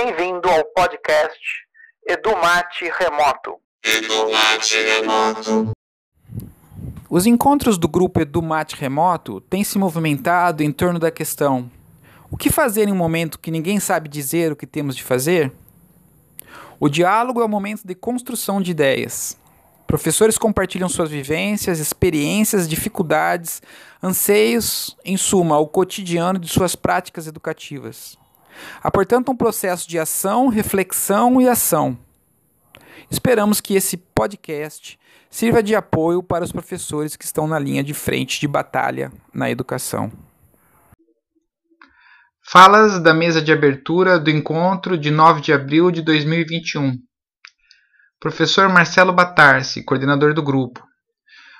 Bem-vindo ao podcast Edumate Remoto. Edumate Remoto. Os encontros do grupo Edumate Remoto têm se movimentado em torno da questão: o que fazer em um momento que ninguém sabe dizer o que temos de fazer? O diálogo é o momento de construção de ideias. Professores compartilham suas vivências, experiências, dificuldades, anseios, em suma, o cotidiano de suas práticas educativas. Há, portanto, um processo de ação, reflexão e ação. Esperamos que esse podcast sirva de apoio para os professores que estão na linha de frente de batalha na educação. Falas da mesa de abertura do encontro de 9 de abril de 2021. Professor Marcelo Batarsi, coordenador do grupo.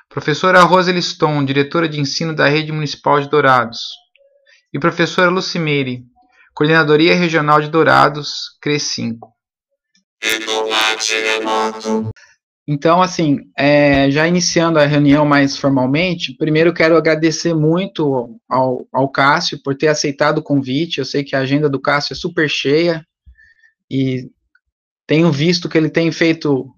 Professora Rosa Liston, diretora de ensino da Rede Municipal de Dourados. E professora Lucimeire, Coordenadoria Regional de Dourados, CRE 5. Então, assim, é, já iniciando a reunião mais formalmente, primeiro quero agradecer muito ao, ao Cássio por ter aceitado o convite. Eu sei que a agenda do Cássio é super cheia e tenho visto que ele tem feito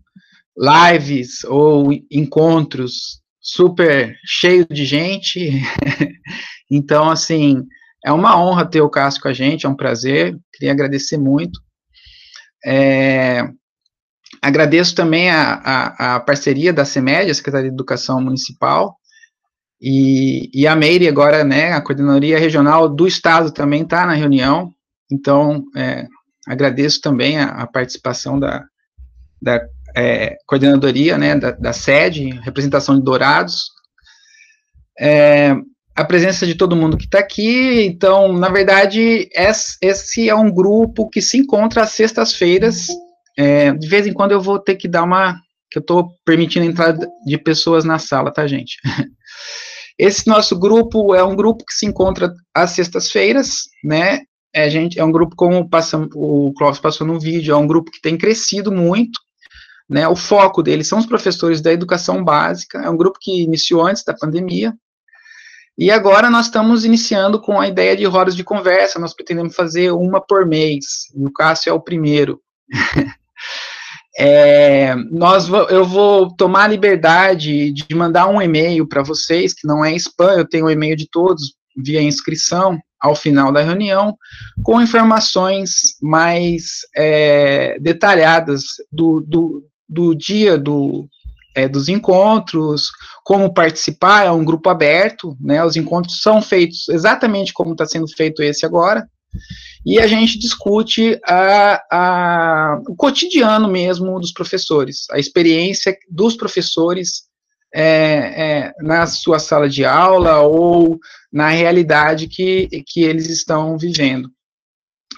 lives ou encontros super cheio de gente. então, assim, é uma honra ter o Cássio com a gente, é um prazer, queria agradecer muito. É, agradeço também a, a, a, parceria da CEMED, a Secretaria de Educação Municipal, e, e a Meire agora, né, a Coordenadoria Regional do Estado também está na reunião, então é, agradeço também a, a participação da, da é, coordenadoria, né, da, da, sede, representação de Dourados, é, a presença de todo mundo que está aqui. Então, na verdade, esse é um grupo que se encontra às sextas-feiras. É, de vez em quando eu vou ter que dar uma. que eu estou permitindo a entrada de pessoas na sala, tá, gente? Esse nosso grupo é um grupo que se encontra às sextas-feiras, né? É, gente, é um grupo, como passam, o Clóvis passou no vídeo, é um grupo que tem crescido muito. Né, o foco deles são os professores da educação básica, é um grupo que iniciou antes da pandemia, e agora nós estamos iniciando com a ideia de rodas de conversa, nós pretendemos fazer uma por mês, no Cássio é o primeiro. é, nós, eu vou tomar a liberdade de mandar um e-mail para vocês, que não é spam, eu tenho o e-mail de todos via inscrição ao final da reunião, com informações mais é, detalhadas do, do, do dia do, é, dos encontros, como participar, é um grupo aberto, né, os encontros são feitos exatamente como está sendo feito esse agora, e a gente discute a, a, o cotidiano mesmo dos professores, a experiência dos professores é, é, na sua sala de aula ou na realidade que, que eles estão vivendo.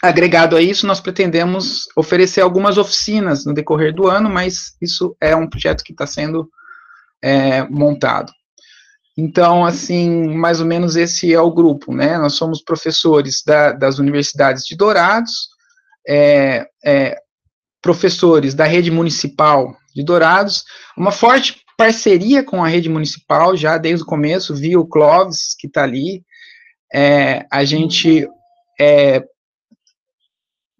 Agregado a isso, nós pretendemos oferecer algumas oficinas no decorrer do ano, mas isso é um projeto que está sendo é, montado. Então, assim, mais ou menos esse é o grupo, né? Nós somos professores da, das universidades de Dourados, é, é, professores da rede municipal de Dourados, uma forte parceria com a rede municipal já desde o começo, via o Clóvis, que está ali. É, a gente é,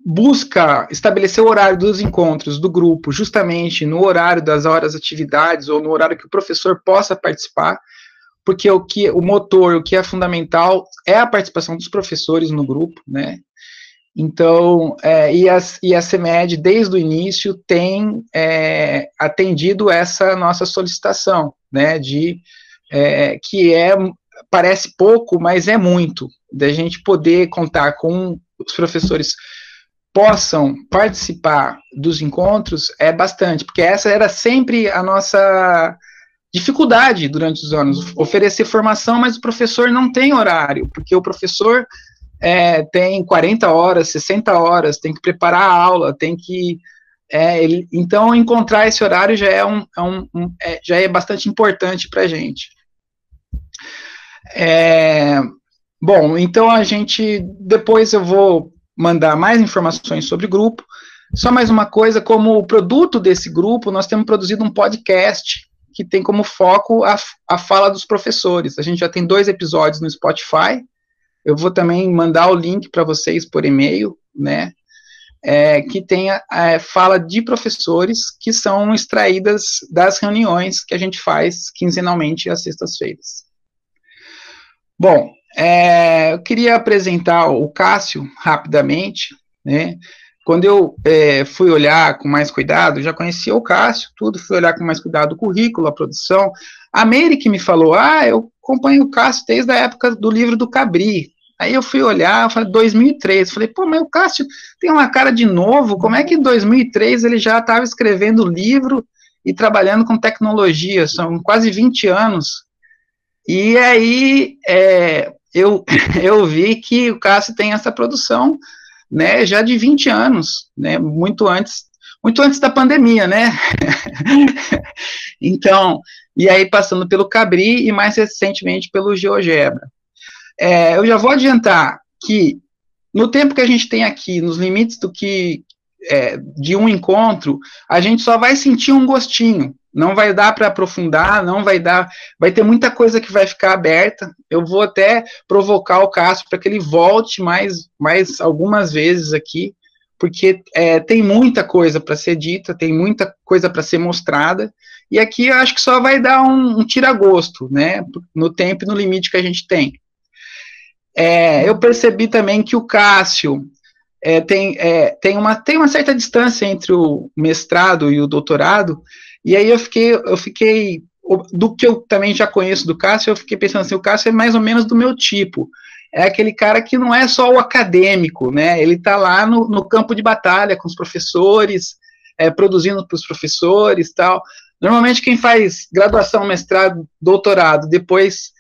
busca estabelecer o horário dos encontros do grupo justamente no horário das horas atividades ou no horário que o professor possa participar, porque o que o motor, o que é fundamental é a participação dos professores no grupo, né? Então, é, e, a, e a CEMED, desde o início, tem é, atendido essa nossa solicitação, né, de, é, que é, parece pouco, mas é muito, da gente poder contar com os professores possam participar dos encontros é bastante, porque essa era sempre a nossa dificuldade durante os anos, oferecer formação, mas o professor não tem horário, porque o professor é, tem 40 horas, 60 horas, tem que preparar a aula, tem que. É, ele, então, encontrar esse horário já é, um, é um, um é, já é bastante importante para a gente. É, bom, então a gente. Depois eu vou mandar mais informações sobre o grupo. Só mais uma coisa, como produto desse grupo, nós temos produzido um podcast que tem como foco a, a fala dos professores. A gente já tem dois episódios no Spotify. Eu vou também mandar o link para vocês por e-mail, né? é, que tenha é, fala de professores que são extraídas das reuniões que a gente faz quinzenalmente às sextas-feiras. Bom, é, eu queria apresentar o Cássio rapidamente, né? Quando eu é, fui olhar com mais cuidado, já conhecia o Cássio, tudo, fui olhar com mais cuidado o currículo, a produção. A Meire que me falou, ah, eu acompanho o Cássio desde a época do livro do Cabri. Aí eu fui olhar, falei, 2003, falei, pô, mas o Cássio tem uma cara de novo, como é que em 2003 ele já estava escrevendo livro e trabalhando com tecnologia, são quase 20 anos. E aí é, eu, eu vi que o Cássio tem essa produção né, já de 20 anos, né, muito antes, muito antes da pandemia, né? então, e aí passando pelo Cabri e mais recentemente pelo GeoGebra. É, eu já vou adiantar que no tempo que a gente tem aqui, nos limites do que é, de um encontro, a gente só vai sentir um gostinho. Não vai dar para aprofundar, não vai dar, vai ter muita coisa que vai ficar aberta. Eu vou até provocar o Cássio para que ele volte mais, mais algumas vezes aqui, porque é, tem muita coisa para ser dita, tem muita coisa para ser mostrada, e aqui eu acho que só vai dar um, um tira-gosto, né, no tempo e no limite que a gente tem. É, eu percebi também que o Cássio é, tem, é, tem, uma, tem uma certa distância entre o mestrado e o doutorado, e aí eu fiquei, eu fiquei, do que eu também já conheço do Cássio, eu fiquei pensando assim, o Cássio é mais ou menos do meu tipo. É aquele cara que não é só o acadêmico, né? Ele está lá no, no, campo de batalha com os professores, é, produzindo para os professores tal. Normalmente quem faz graduação, mestrado, doutorado, depois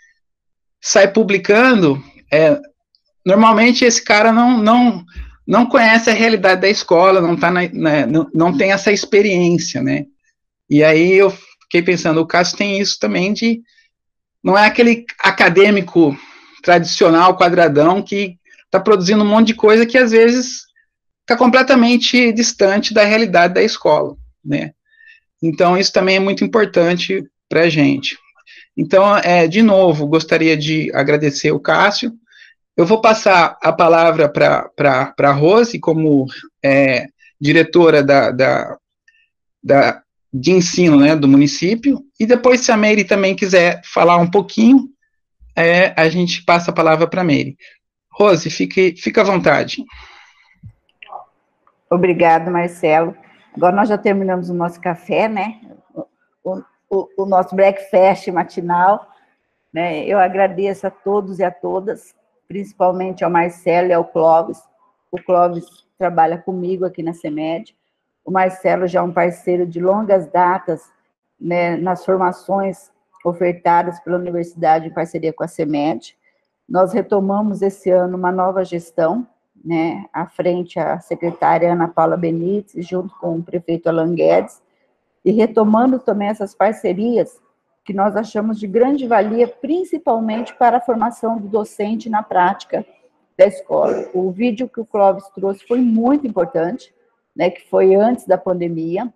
sai publicando, é, normalmente esse cara não, não, não conhece a realidade da escola, não, tá na, na, não, não tem essa experiência, né? E aí eu fiquei pensando, o Cássio tem isso também de. Não é aquele acadêmico tradicional, quadradão, que está produzindo um monte de coisa que às vezes está completamente distante da realidade da escola, né? Então, isso também é muito importante para a gente. Então, é, de novo, gostaria de agradecer o Cássio. Eu vou passar a palavra para a Rose, como é, diretora da, da, da de ensino né, do município, e depois, se a Meire também quiser falar um pouquinho, é, a gente passa a palavra para a Meire. Rose, fique, fique à vontade. Obrigado, Marcelo. Agora nós já terminamos o nosso café, né? O, o, o nosso breakfast matinal. Né? Eu agradeço a todos e a todas, principalmente ao Marcelo e ao Clóvis. O Clóvis trabalha comigo aqui na CEMED. O Marcelo já é um parceiro de longas datas né, nas formações ofertadas pela universidade em parceria com a CEMED. Nós retomamos esse ano uma nova gestão, né, à frente a secretária Ana Paula Benites, junto com o prefeito Alan Guedes, e retomando também essas parcerias que nós achamos de grande valia, principalmente para a formação do docente na prática da escola. O vídeo que o Clóvis trouxe foi muito importante, né, que foi antes da pandemia,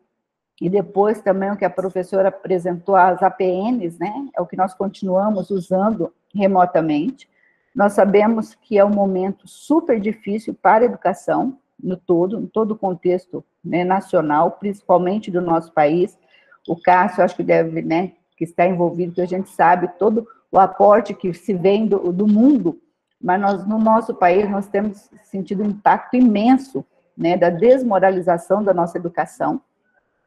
e depois também o que a professora apresentou, as APNs, né, é o que nós continuamos usando remotamente. Nós sabemos que é um momento super difícil para a educação, no todo, em todo o contexto né, nacional, principalmente do nosso país. O Cássio, acho que deve, né, que está envolvido, que a gente sabe todo o aporte que se vem do, do mundo, mas nós, no nosso país, nós temos sentido um impacto imenso né, da desmoralização da nossa educação.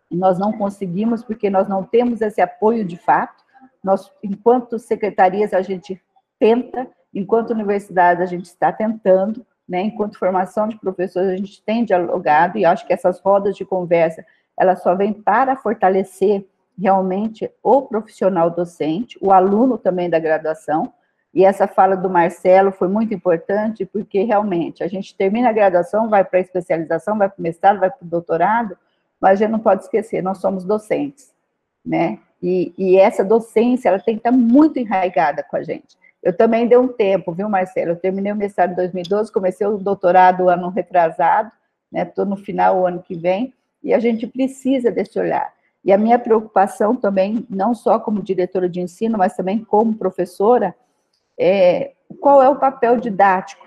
Nós não conseguimos porque nós não temos esse apoio de fato. Nós, enquanto secretarias, a gente tenta, enquanto universidade, a gente está tentando, né, enquanto formação de professores, a gente tem dialogado, e acho que essas rodas de conversa, elas só vêm para fortalecer realmente o profissional docente, o aluno também da graduação, e essa fala do Marcelo foi muito importante, porque realmente a gente termina a graduação, vai para a especialização, vai para o mestrado, vai para o doutorado, mas a gente não pode esquecer, nós somos docentes, né? E, e, essa docência, ela tem que estar muito enraigada com a gente. Eu também dei um tempo, viu, Marcelo? Eu terminei o mestrado em 2012, comecei o doutorado ano retrasado, né? Estou no final o ano que vem, e a gente precisa desse olhar. E a minha preocupação também, não só como diretora de ensino, mas também como professora, é, qual é o papel didático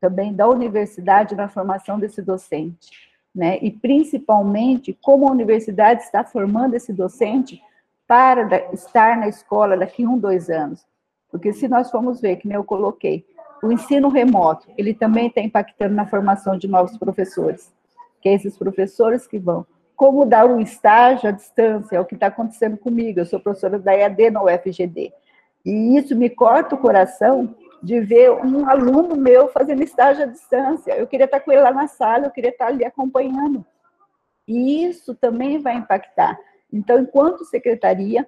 também da universidade na formação desse docente, né? E principalmente como a universidade está formando esse docente para estar na escola daqui um, dois anos. Porque se nós formos ver, que nem eu coloquei, o ensino remoto, ele também está impactando na formação de novos professores, que é esses professores que vão. Como dar um estágio à distância, é o que está acontecendo comigo, eu sou professora da EAD na UFGD. E isso me corta o coração de ver um aluno meu fazendo estágio à distância. Eu queria estar com ele lá na sala, eu queria estar ali acompanhando. E isso também vai impactar. Então, enquanto secretaria,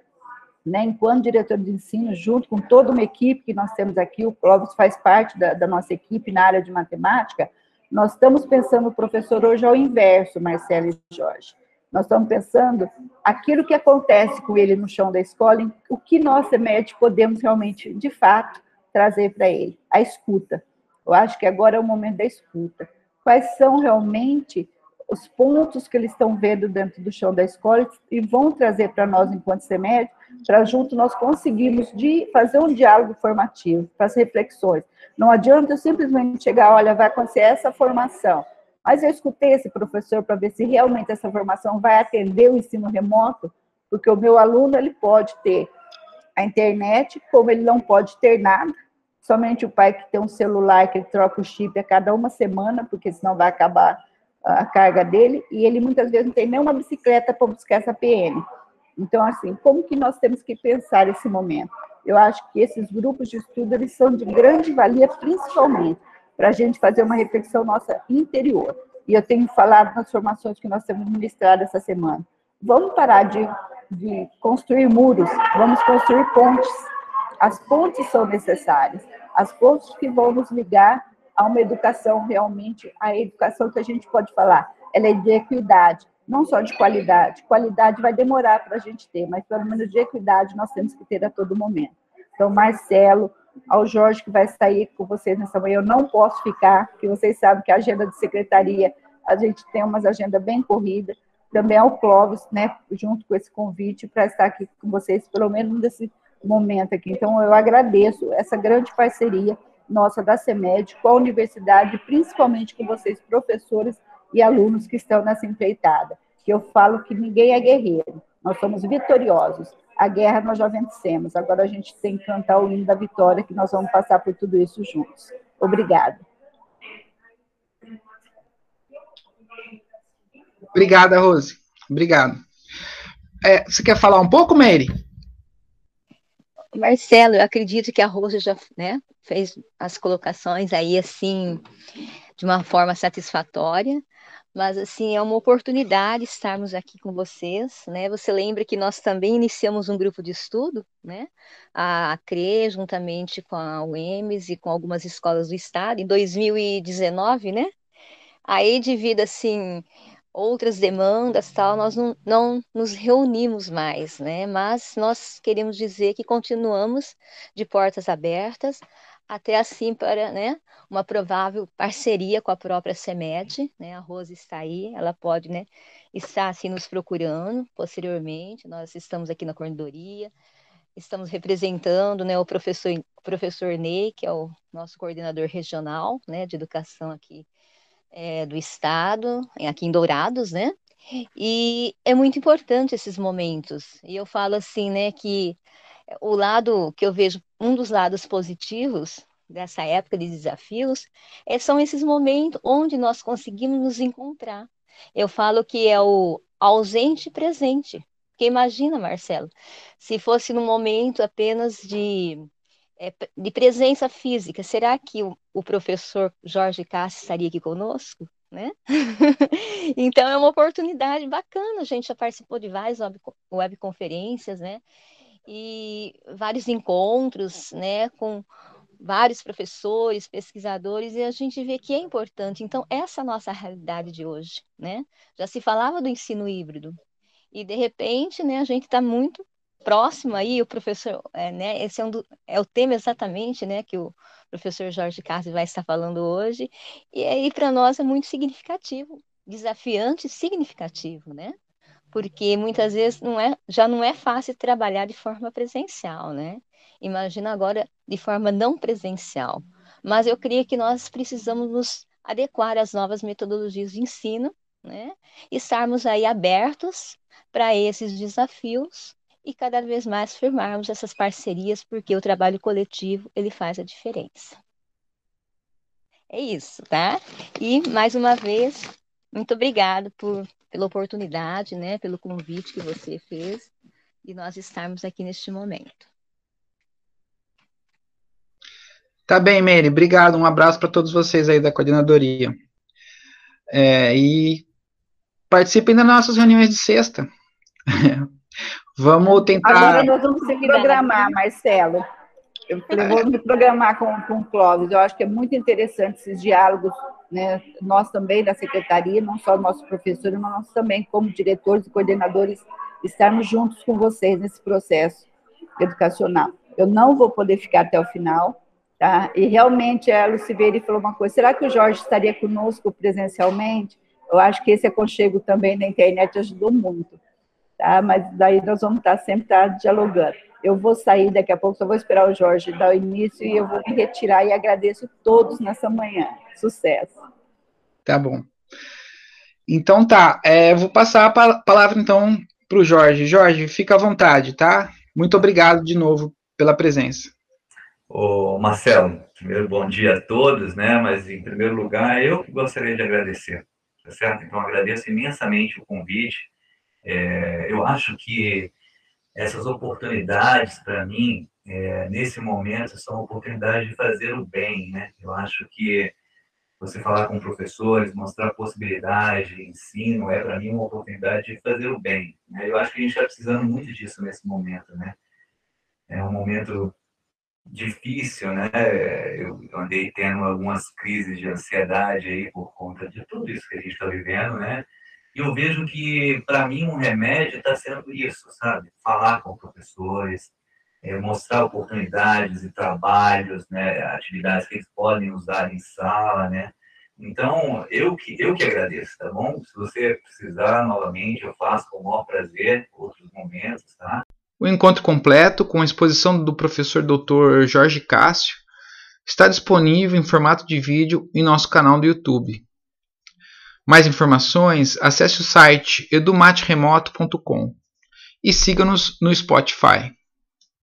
né, enquanto diretor de ensino, junto com toda uma equipe que nós temos aqui, o Clóvis faz parte da, da nossa equipe na área de matemática, nós estamos pensando o professor hoje ao inverso, Marcelo e Jorge. Nós estamos pensando aquilo que acontece com ele no chão da escola, o que nós, CEMED, podemos realmente, de fato, trazer para ele. A escuta. Eu acho que agora é o momento da escuta. Quais são realmente os pontos que eles estão vendo dentro do chão da escola e vão trazer para nós, enquanto semestre, para junto nós conseguirmos de fazer um diálogo formativo, para as reflexões. Não adianta eu simplesmente chegar, olha, vai acontecer essa formação, mas eu escutei esse professor para ver se realmente essa formação vai atender o ensino remoto, porque o meu aluno ele pode ter a internet, como ele não pode ter nada, somente o pai que tem um celular que ele troca o chip a cada uma semana, porque senão vai acabar a carga dele, e ele muitas vezes não tem nem uma bicicleta para buscar essa PM. Então, assim, como que nós temos que pensar esse momento? Eu acho que esses grupos de estudo, eles são de grande valia, principalmente, para a gente fazer uma reflexão nossa interior. E eu tenho falado nas formações que nós temos ministrado essa semana. Vamos parar de, de construir muros, vamos construir pontes. As pontes são necessárias. As pontes que vão nos ligar a uma educação realmente, a educação que a gente pode falar, ela é de equidade, não só de qualidade. Qualidade vai demorar para a gente ter, mas pelo menos de equidade nós temos que ter a todo momento. Então, Marcelo, ao Jorge que vai sair com vocês nessa manhã, eu não posso ficar, porque vocês sabem que a agenda de secretaria, a gente tem uma agenda bem corrida, também ao Clóvis, né, junto com esse convite, para estar aqui com vocês, pelo menos nesse momento aqui. Então, eu agradeço essa grande parceria nossa da CEMED com a universidade, principalmente com vocês, professores e alunos que estão nessa empreitada. Que eu falo que ninguém é guerreiro, nós somos vitoriosos. A guerra nós já vencemos, agora a gente tem que cantar o hino da vitória, que nós vamos passar por tudo isso juntos. Obrigada. Obrigada, Rose. Obrigado. É, você quer falar um pouco, Mary? Marcelo, eu acredito que a Rose já né, fez as colocações aí, assim, de uma forma satisfatória, mas, assim, é uma oportunidade estarmos aqui com vocês, né? Você lembra que nós também iniciamos um grupo de estudo, né? A CRE, juntamente com a UEMS e com algumas escolas do Estado, em 2019, né? Aí, devido, assim, outras demandas, tal, nós não, não nos reunimos mais, né? Mas nós queremos dizer que continuamos de portas abertas, até assim para né, uma provável parceria com a própria CEMED, né? A Rose está aí, ela pode né, estar assim nos procurando posteriormente. Nós estamos aqui na coordenadoria, estamos representando né, o professor, professor Ney, que é o nosso coordenador regional né, de educação aqui é, do Estado, aqui em Dourados, né? E é muito importante esses momentos. E eu falo assim, né, que o lado que eu vejo, um dos lados positivos dessa época de desafios, é, são esses momentos onde nós conseguimos nos encontrar. Eu falo que é o ausente presente. Porque imagina, Marcelo, se fosse num momento apenas de é, de presença física, será que o, o professor Jorge Cassi estaria aqui conosco? Né? então é uma oportunidade bacana, a gente já participou de várias webconferências, né? E vários encontros, né, com vários professores, pesquisadores, e a gente vê que é importante. Então, essa é a nossa realidade de hoje, né? Já se falava do ensino híbrido, e de repente, né, a gente está muito próximo aí, o professor, é, né, esse é, um do, é o tema exatamente, né, que o professor Jorge Castro vai estar falando hoje, e aí para nós é muito significativo, desafiante e significativo, né, porque muitas vezes não é, já não é fácil trabalhar de forma presencial, né, imagina agora de forma não presencial, mas eu creio que nós precisamos nos adequar às novas metodologias de ensino, né? E estarmos aí abertos para esses desafios e cada vez mais firmarmos essas parcerias, porque o trabalho coletivo ele faz a diferença. É isso, tá? E mais uma vez, muito obrigado por, pela oportunidade, né, pelo convite que você fez e nós estarmos aqui neste momento. Tá bem, Mary, obrigado. Um abraço para todos vocês aí da coordenadoria. É, e participem das nossas reuniões de sexta. vamos tentar. Agora nós vamos se programar, Marcelo. Eu falei, vou me programar com, com o Clóvis. Eu acho que é muito interessante esses diálogos, né? Nós também da secretaria, não só nossos professores, mas nós também, como diretores e coordenadores, estarmos juntos com vocês nesse processo educacional. Eu não vou poder ficar até o final, tá? E realmente a Luciveire falou uma coisa: será que o Jorge estaria conosco presencialmente? Eu acho que esse aconchego também na internet ajudou muito, tá? Mas daí nós vamos estar sempre estar dialogando. Eu vou sair daqui a pouco, só vou esperar o Jorge dar o início e eu vou me retirar e agradeço todos nessa manhã. Sucesso. Tá bom. Então tá, é, vou passar a palavra então para o Jorge. Jorge, fica à vontade, tá? Muito obrigado de novo pela presença. Ô, Marcelo, primeiro bom dia a todos, né? Mas em primeiro lugar, eu que gostaria de agradecer, tá certo? Então agradeço imensamente o convite. É, eu acho que essas oportunidades, para mim, é, nesse momento, são oportunidades de fazer o bem, né? Eu acho que você falar com professores, mostrar possibilidade, ensino, é para mim uma oportunidade de fazer o bem. Né? Eu acho que a gente está precisando muito disso nesse momento, né? É um momento difícil, né? Eu andei tendo algumas crises de ansiedade aí por conta de tudo isso que a gente está vivendo, né? E eu vejo que, para mim, um remédio está sendo isso, sabe? Falar com professores, é, mostrar oportunidades e trabalhos, né, atividades que eles podem usar em sala, né. Então, eu que, eu que agradeço, tá bom? Se você precisar novamente, eu faço com o maior prazer, outros momentos, tá? O encontro completo, com a exposição do professor Dr. Jorge Cássio, está disponível em formato de vídeo em nosso canal do YouTube. Mais informações, acesse o site edumateremoto.com e siga-nos no Spotify.